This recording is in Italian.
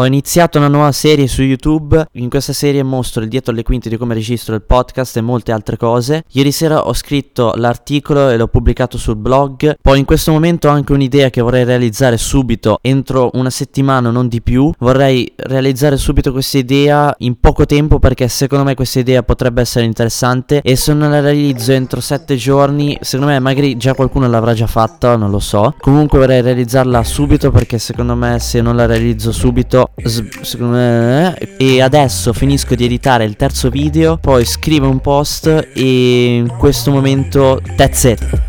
Ho iniziato una nuova serie su YouTube, in questa serie mostro il dietro le quinte di come registro il podcast e molte altre cose. Ieri sera ho scritto l'articolo e l'ho pubblicato sul blog, poi in questo momento ho anche un'idea che vorrei realizzare subito, entro una settimana non di più. Vorrei realizzare subito questa idea in poco tempo perché secondo me questa idea potrebbe essere interessante e se non la realizzo entro sette giorni, secondo me magari già qualcuno l'avrà già fatta, non lo so. Comunque vorrei realizzarla subito perché secondo me se non la realizzo subito secondo me e adesso finisco di editare il terzo video poi scrivo un post e in questo momento that's it